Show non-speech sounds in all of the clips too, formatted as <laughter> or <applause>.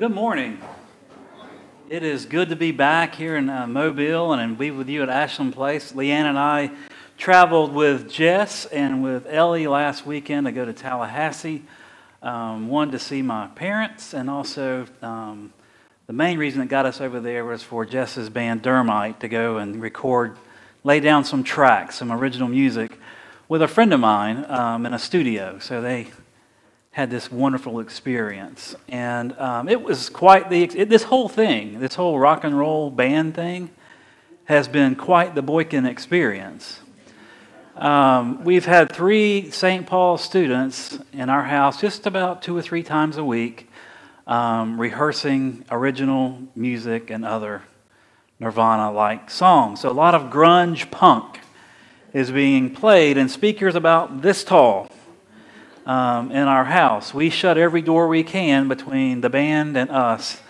Good morning. It is good to be back here in uh, Mobile and be with you at Ashland Place. Leanne and I traveled with Jess and with Ellie last weekend to go to Tallahassee. Um, one to see my parents, and also um, the main reason that got us over there was for Jess's band Dermite to go and record, lay down some tracks, some original music with a friend of mine um, in a studio. So they had this wonderful experience. And um, it was quite the, it, this whole thing, this whole rock and roll band thing, has been quite the Boykin experience. Um, we've had three St. Paul students in our house just about two or three times a week um, rehearsing original music and other Nirvana like songs. So a lot of grunge punk is being played, and speakers about this tall um, in our house. We shut every door we can between the band and us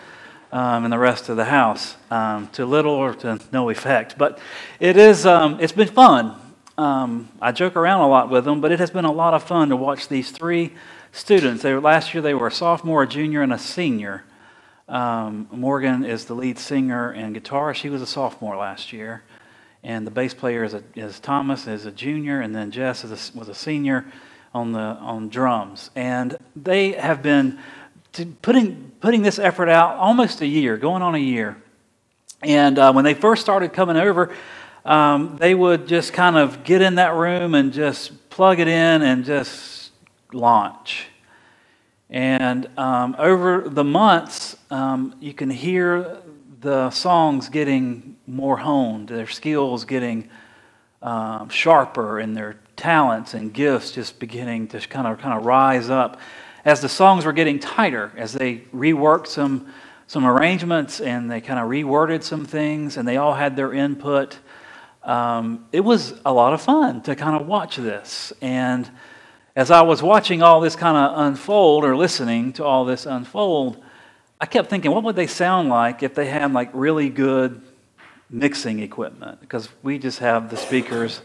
um, and the rest of the house um, to little or to no effect. But it is, um, it's been fun. Um, I joke around a lot with them, but it has been a lot of fun to watch these three students. They were, last year they were a sophomore, a junior, and a senior. Um, Morgan is the lead singer and guitarist. She was a sophomore last year. And the bass player is, a, is Thomas, is a junior, and then Jess a, was a senior on the on drums, and they have been putting putting this effort out almost a year, going on a year. And uh, when they first started coming over, um, they would just kind of get in that room and just plug it in and just launch. And um, over the months, um, you can hear the songs getting more honed, their skills getting um, sharper, and their talents and gifts just beginning to kind of kind of rise up. As the songs were getting tighter as they reworked some some arrangements and they kind of reworded some things and they all had their input um, it was a lot of fun to kind of watch this. And as i was watching all this kind of unfold or listening to all this unfold i kept thinking what would they sound like if they had like really good mixing equipment? Because we just have the speakers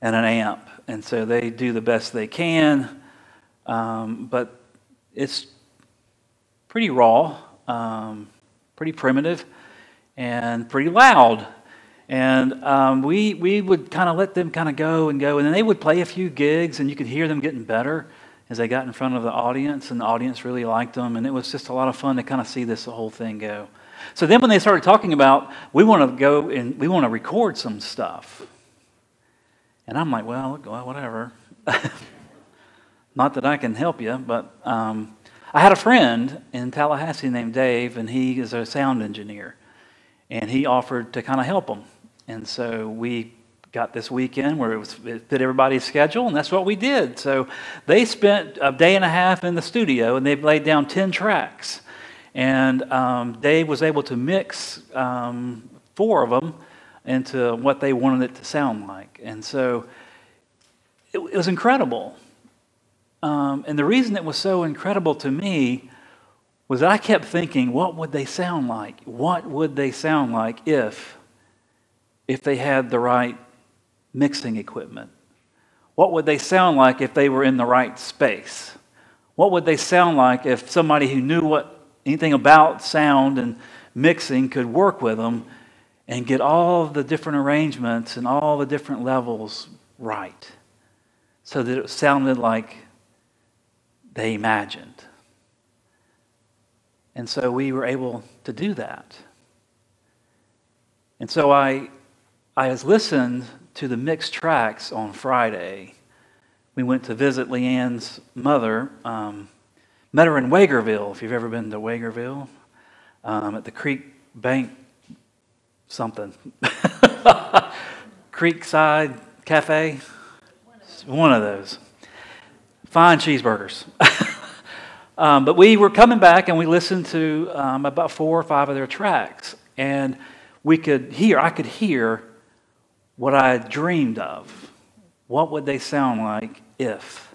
and an amp and so they do the best they can. Um, but it's pretty raw, um, pretty primitive, and pretty loud. And um, we, we would kind of let them kind of go and go. And then they would play a few gigs, and you could hear them getting better as they got in front of the audience. And the audience really liked them. And it was just a lot of fun to kind of see this whole thing go. So then when they started talking about, we want to go and we want to record some stuff. And I'm like, well, whatever. <laughs> Not that I can help you, but um, I had a friend in Tallahassee named Dave, and he is a sound engineer. And he offered to kind of help him. And so we got this weekend where it, was, it fit everybody's schedule, and that's what we did. So they spent a day and a half in the studio, and they laid down 10 tracks. And um, Dave was able to mix um, four of them into what they wanted it to sound like. And so it, it was incredible. Um, and the reason it was so incredible to me was that I kept thinking, what would they sound like? What would they sound like if, if they had the right mixing equipment? What would they sound like if they were in the right space? What would they sound like if somebody who knew what anything about sound and mixing could work with them and get all the different arrangements and all the different levels right so that it sounded like they imagined. And so we were able to do that. And so I, I was listened to the mixed tracks on Friday. We went to visit Leanne's mother, um, met her in Wagerville, if you've ever been to Wagerville, um, at the Creek Bank something. <laughs> Creekside Cafe. One of those. Fine cheeseburgers. <laughs> um, but we were coming back and we listened to um, about four or five of their tracks. And we could hear, I could hear what I dreamed of. What would they sound like if?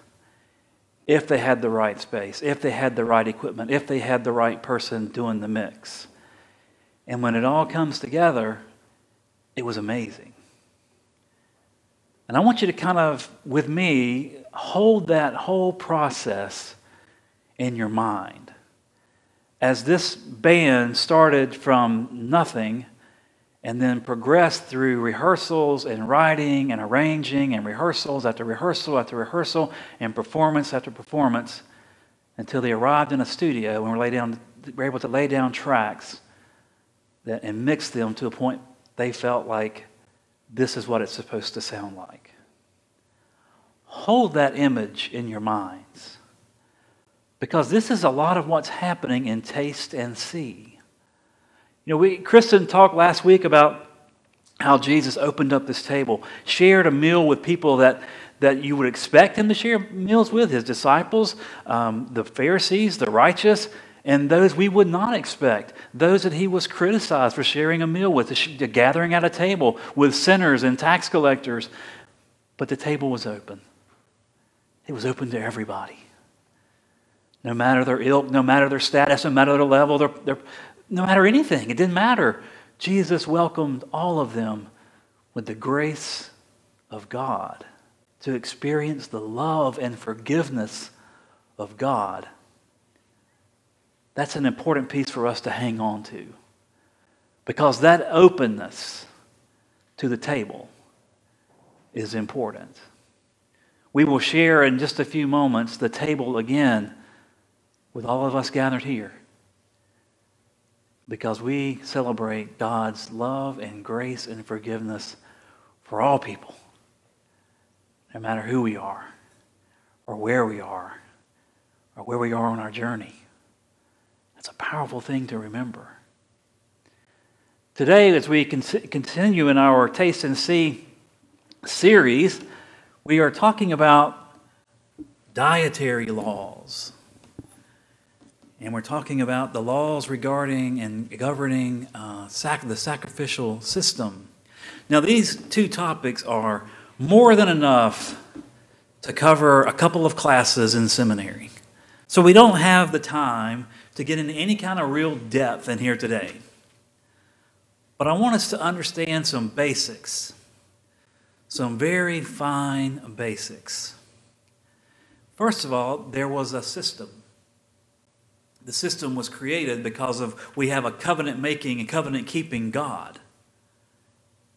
If they had the right space, if they had the right equipment, if they had the right person doing the mix. And when it all comes together, it was amazing. And I want you to kind of, with me, hold that whole process in your mind. as this band started from nothing and then progressed through rehearsals and writing and arranging and rehearsals after rehearsal after rehearsal and performance after performance until they arrived in a studio and were, down, were able to lay down tracks and mix them to a point they felt like this is what it's supposed to sound like. Hold that image in your minds because this is a lot of what's happening in taste and see. You know, we, Kristen talked last week about how Jesus opened up this table, shared a meal with people that, that you would expect him to share meals with his disciples, um, the Pharisees, the righteous, and those we would not expect, those that he was criticized for sharing a meal with, the gathering at a table with sinners and tax collectors. But the table was open. It was open to everybody. No matter their ilk, no matter their status, no matter their level, their, their, no matter anything, it didn't matter. Jesus welcomed all of them with the grace of God to experience the love and forgiveness of God. That's an important piece for us to hang on to because that openness to the table is important. We will share in just a few moments the table again with all of us gathered here because we celebrate God's love and grace and forgiveness for all people, no matter who we are, or where we are, or where we are on our journey. That's a powerful thing to remember. Today, as we continue in our Taste and See series, we are talking about dietary laws. And we're talking about the laws regarding and governing uh, sac- the sacrificial system. Now, these two topics are more than enough to cover a couple of classes in seminary. So we don't have the time to get into any kind of real depth in here today. But I want us to understand some basics, some very fine basics. First of all, there was a system the system was created because of we have a covenant making and covenant keeping God.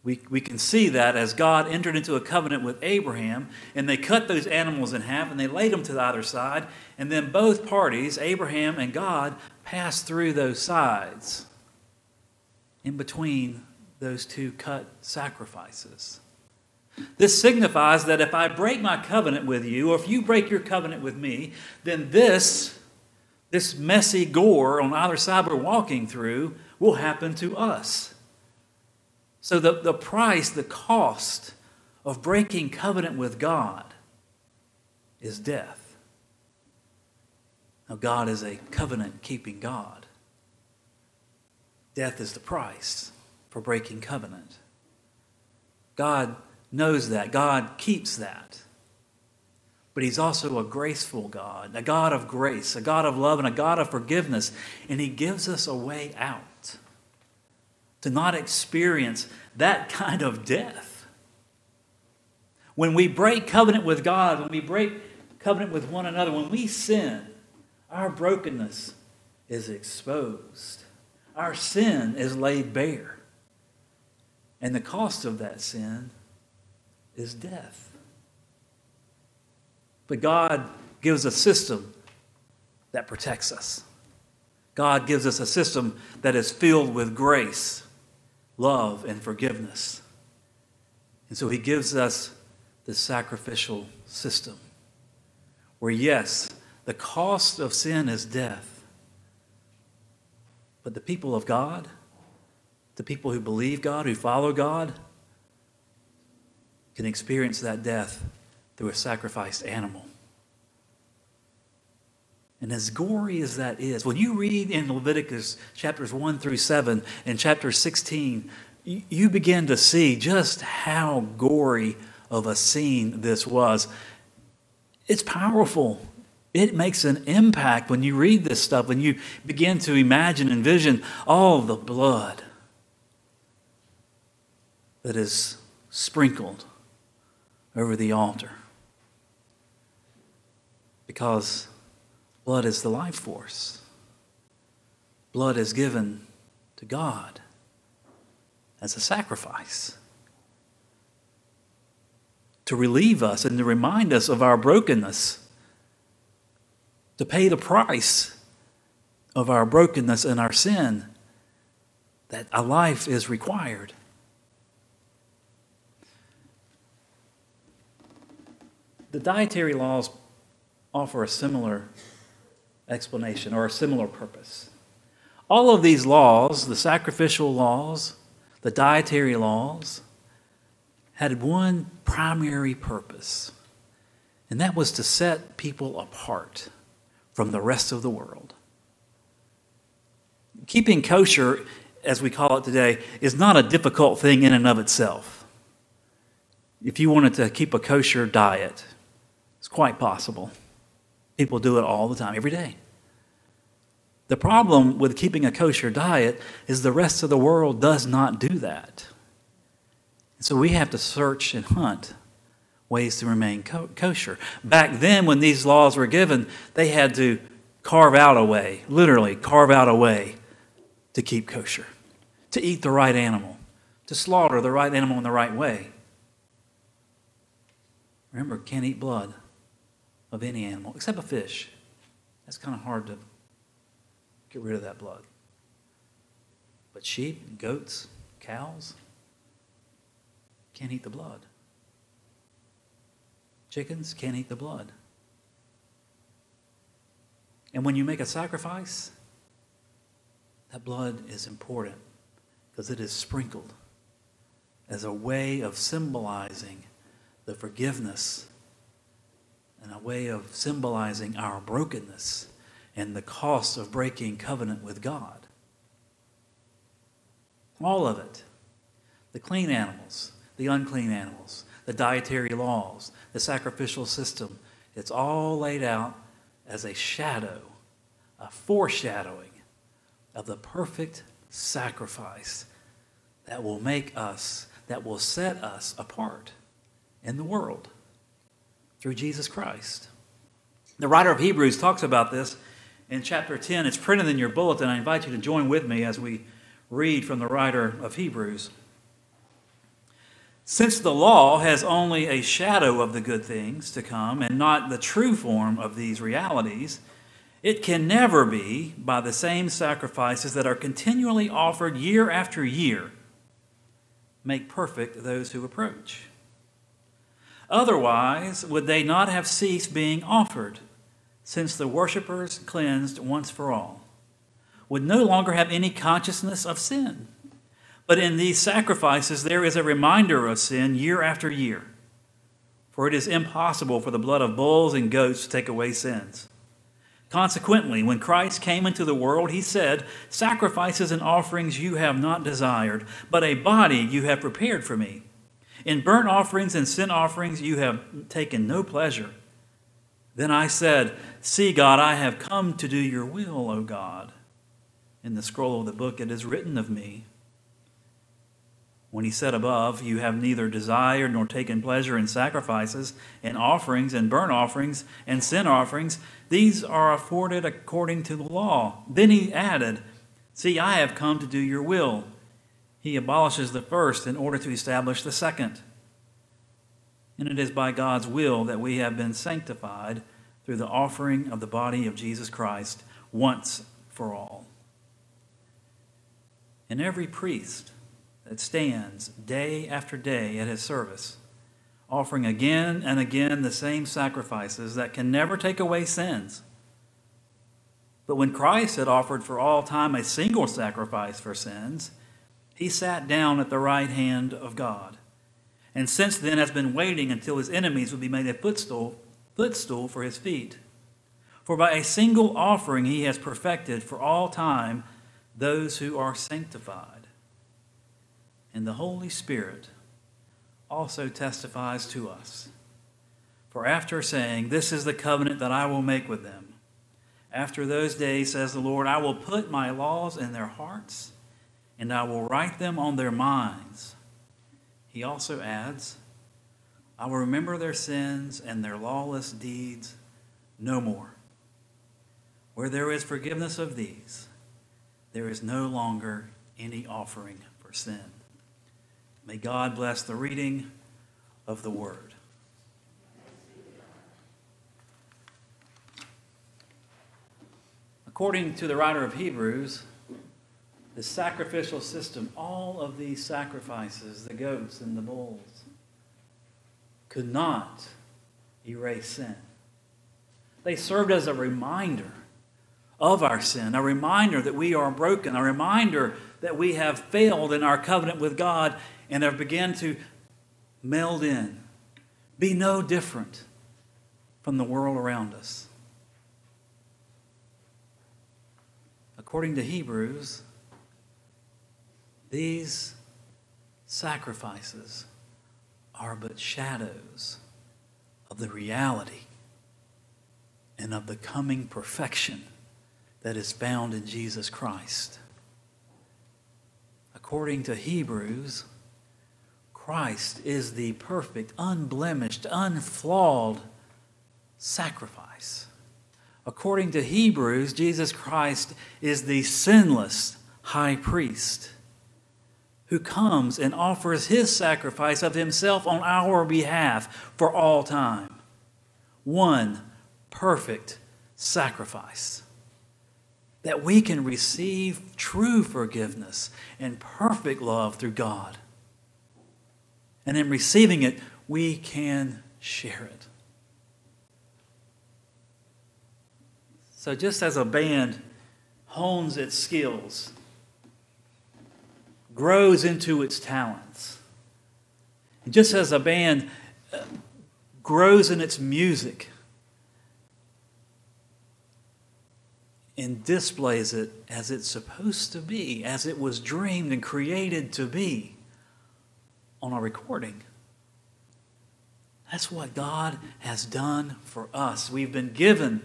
We, we can see that as God entered into a covenant with Abraham, and they cut those animals in half and they laid them to the other side, and then both parties, Abraham and God, passed through those sides in between those two cut sacrifices. This signifies that if I break my covenant with you, or if you break your covenant with me, then this this messy gore on either side we're walking through will happen to us. So, the, the price, the cost of breaking covenant with God is death. Now, God is a covenant keeping God. Death is the price for breaking covenant. God knows that, God keeps that but He's also a graceful God, a God of grace, a God of love, and a God of forgiveness. And He gives us a way out to not experience that kind of death. When we break covenant with God, when we break covenant with one another, when we sin, our brokenness is exposed. Our sin is laid bare. And the cost of that sin is death. But God gives a system that protects us. God gives us a system that is filled with grace, love, and forgiveness. And so He gives us the sacrificial system where, yes, the cost of sin is death. But the people of God, the people who believe God, who follow God, can experience that death through a sacrificed animal. And as gory as that is, when you read in Leviticus chapters 1 through 7 and chapter 16, you begin to see just how gory of a scene this was. It's powerful. It makes an impact when you read this stuff, when you begin to imagine and envision all the blood that is sprinkled over the altar because blood is the life force. blood is given to God as a sacrifice to relieve us and to remind us of our brokenness, to pay the price of our brokenness and our sin, that a life is required. The dietary laws offer a similar explanation or a similar purpose. All of these laws, the sacrificial laws, the dietary laws, had one primary purpose, and that was to set people apart from the rest of the world. Keeping kosher, as we call it today, is not a difficult thing in and of itself. If you wanted to keep a kosher diet, it's quite possible. People do it all the time, every day. The problem with keeping a kosher diet is the rest of the world does not do that. So we have to search and hunt ways to remain kosher. Back then, when these laws were given, they had to carve out a way, literally, carve out a way to keep kosher, to eat the right animal, to slaughter the right animal in the right way. Remember, can't eat blood of any animal except a fish. That's kind of hard to get rid of that blood. But sheep, goats, cows, can't eat the blood. Chickens can't eat the blood. And when you make a sacrifice, that blood is important because it is sprinkled as a way of symbolizing the forgiveness and a way of symbolizing our brokenness and the cost of breaking covenant with God. All of it. The clean animals, the unclean animals, the dietary laws, the sacrificial system. It's all laid out as a shadow, a foreshadowing of the perfect sacrifice that will make us, that will set us apart in the world through Jesus Christ. The writer of Hebrews talks about this in chapter 10. It's printed in your bulletin. I invite you to join with me as we read from the writer of Hebrews. Since the law has only a shadow of the good things to come and not the true form of these realities, it can never be, by the same sacrifices that are continually offered year after year, make perfect those who approach. Otherwise, would they not have ceased being offered, since the worshippers, cleansed once for all, would no longer have any consciousness of sin? But in these sacrifices, there is a reminder of sin year after year. For it is impossible for the blood of bulls and goats to take away sins. Consequently, when Christ came into the world, he said, Sacrifices and offerings you have not desired, but a body you have prepared for me. In burnt offerings and sin offerings you have taken no pleasure. Then I said, See, God, I have come to do your will, O God. In the scroll of the book it is written of me when he said above, You have neither desired nor taken pleasure in sacrifices, and offerings, and burnt offerings, and sin offerings, these are afforded according to the law. Then he added, See, I have come to do your will. He abolishes the first in order to establish the second. And it is by God's will that we have been sanctified through the offering of the body of Jesus Christ once for all. And every priest, that stands day after day at his service, offering again and again the same sacrifices that can never take away sins. But when Christ had offered for all time a single sacrifice for sins, he sat down at the right hand of God. And since then has been waiting until his enemies would be made a footstool, footstool for his feet. For by a single offering he has perfected for all time those who are sanctified and the Holy Spirit also testifies to us. For after saying, This is the covenant that I will make with them, after those days, says the Lord, I will put my laws in their hearts, and I will write them on their minds. He also adds, I will remember their sins and their lawless deeds no more. Where there is forgiveness of these, there is no longer any offering for sin. May God bless the reading of the word. According to the writer of Hebrews, the sacrificial system, all of these sacrifices, the goats and the bulls, could not erase sin. They served as a reminder of our sin, a reminder that we are broken, a reminder that we have failed in our covenant with God and have begun to meld in, be no different from the world around us. According to Hebrews, these sacrifices are but shadows of the reality and of the coming perfection that is found in Jesus Christ. According to Hebrews, Christ is the perfect, unblemished, unflawed sacrifice. According to Hebrews, Jesus Christ is the sinless high priest who comes and offers his sacrifice of himself on our behalf for all time. One perfect sacrifice. That we can receive true forgiveness and perfect love through God. And in receiving it, we can share it. So, just as a band hones its skills grows into its talents. And just as a band uh, grows in its music and displays it as it's supposed to be, as it was dreamed and created to be on a recording. That's what God has done for us. We've been given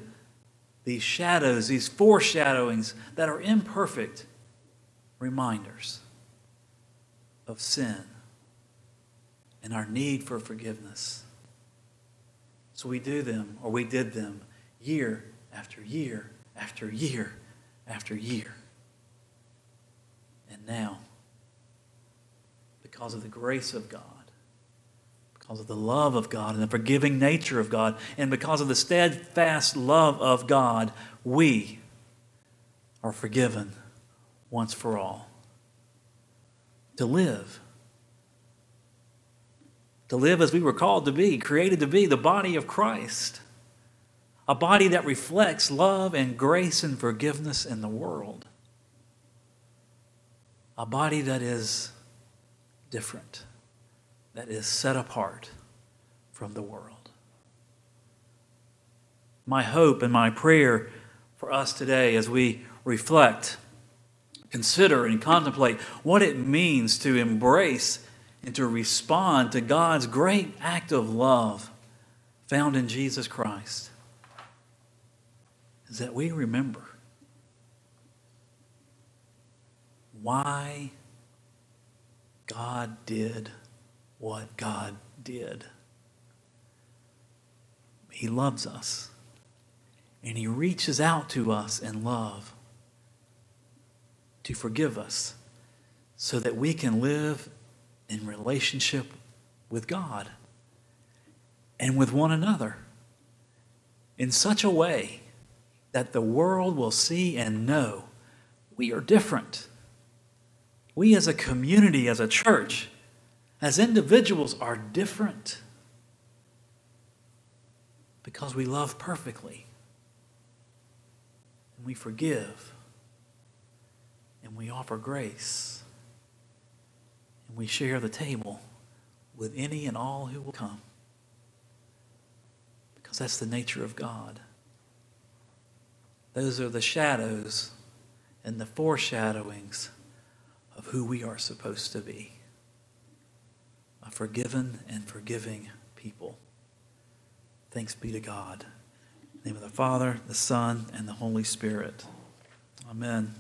these shadows, these foreshadowings that are imperfect reminders of sin and our need for forgiveness. So we do them, or we did them, year after year after year after year. And now, because of the grace of God, because of the love of God and the forgiving nature of God, and because of the steadfast love of God, we are forgiven once for all to live. To live as we were called to be, created to be, the body of Christ. A body that reflects love and grace and forgiveness in the world. A body that is different, that is set apart from the world. My hope and my prayer for us today as we reflect consider and contemplate what it means to embrace and to respond to God's great act of love found in Jesus Christ is that we remember why God did what God did. He loves us, and He reaches out to us in love to forgive us so that we can live in relationship with God and with one another in such a way that the world will see and know we are different. We as a community, as a church, as individuals are different because we love perfectly and we forgive and we offer grace and we share the table with any and all who will come because that's the nature of God. Those are the shadows and the foreshadowings of who we are supposed to be a forgiven and forgiving people. Thanks be to God. name of the Father, the Son, and the Holy Spirit. Amen.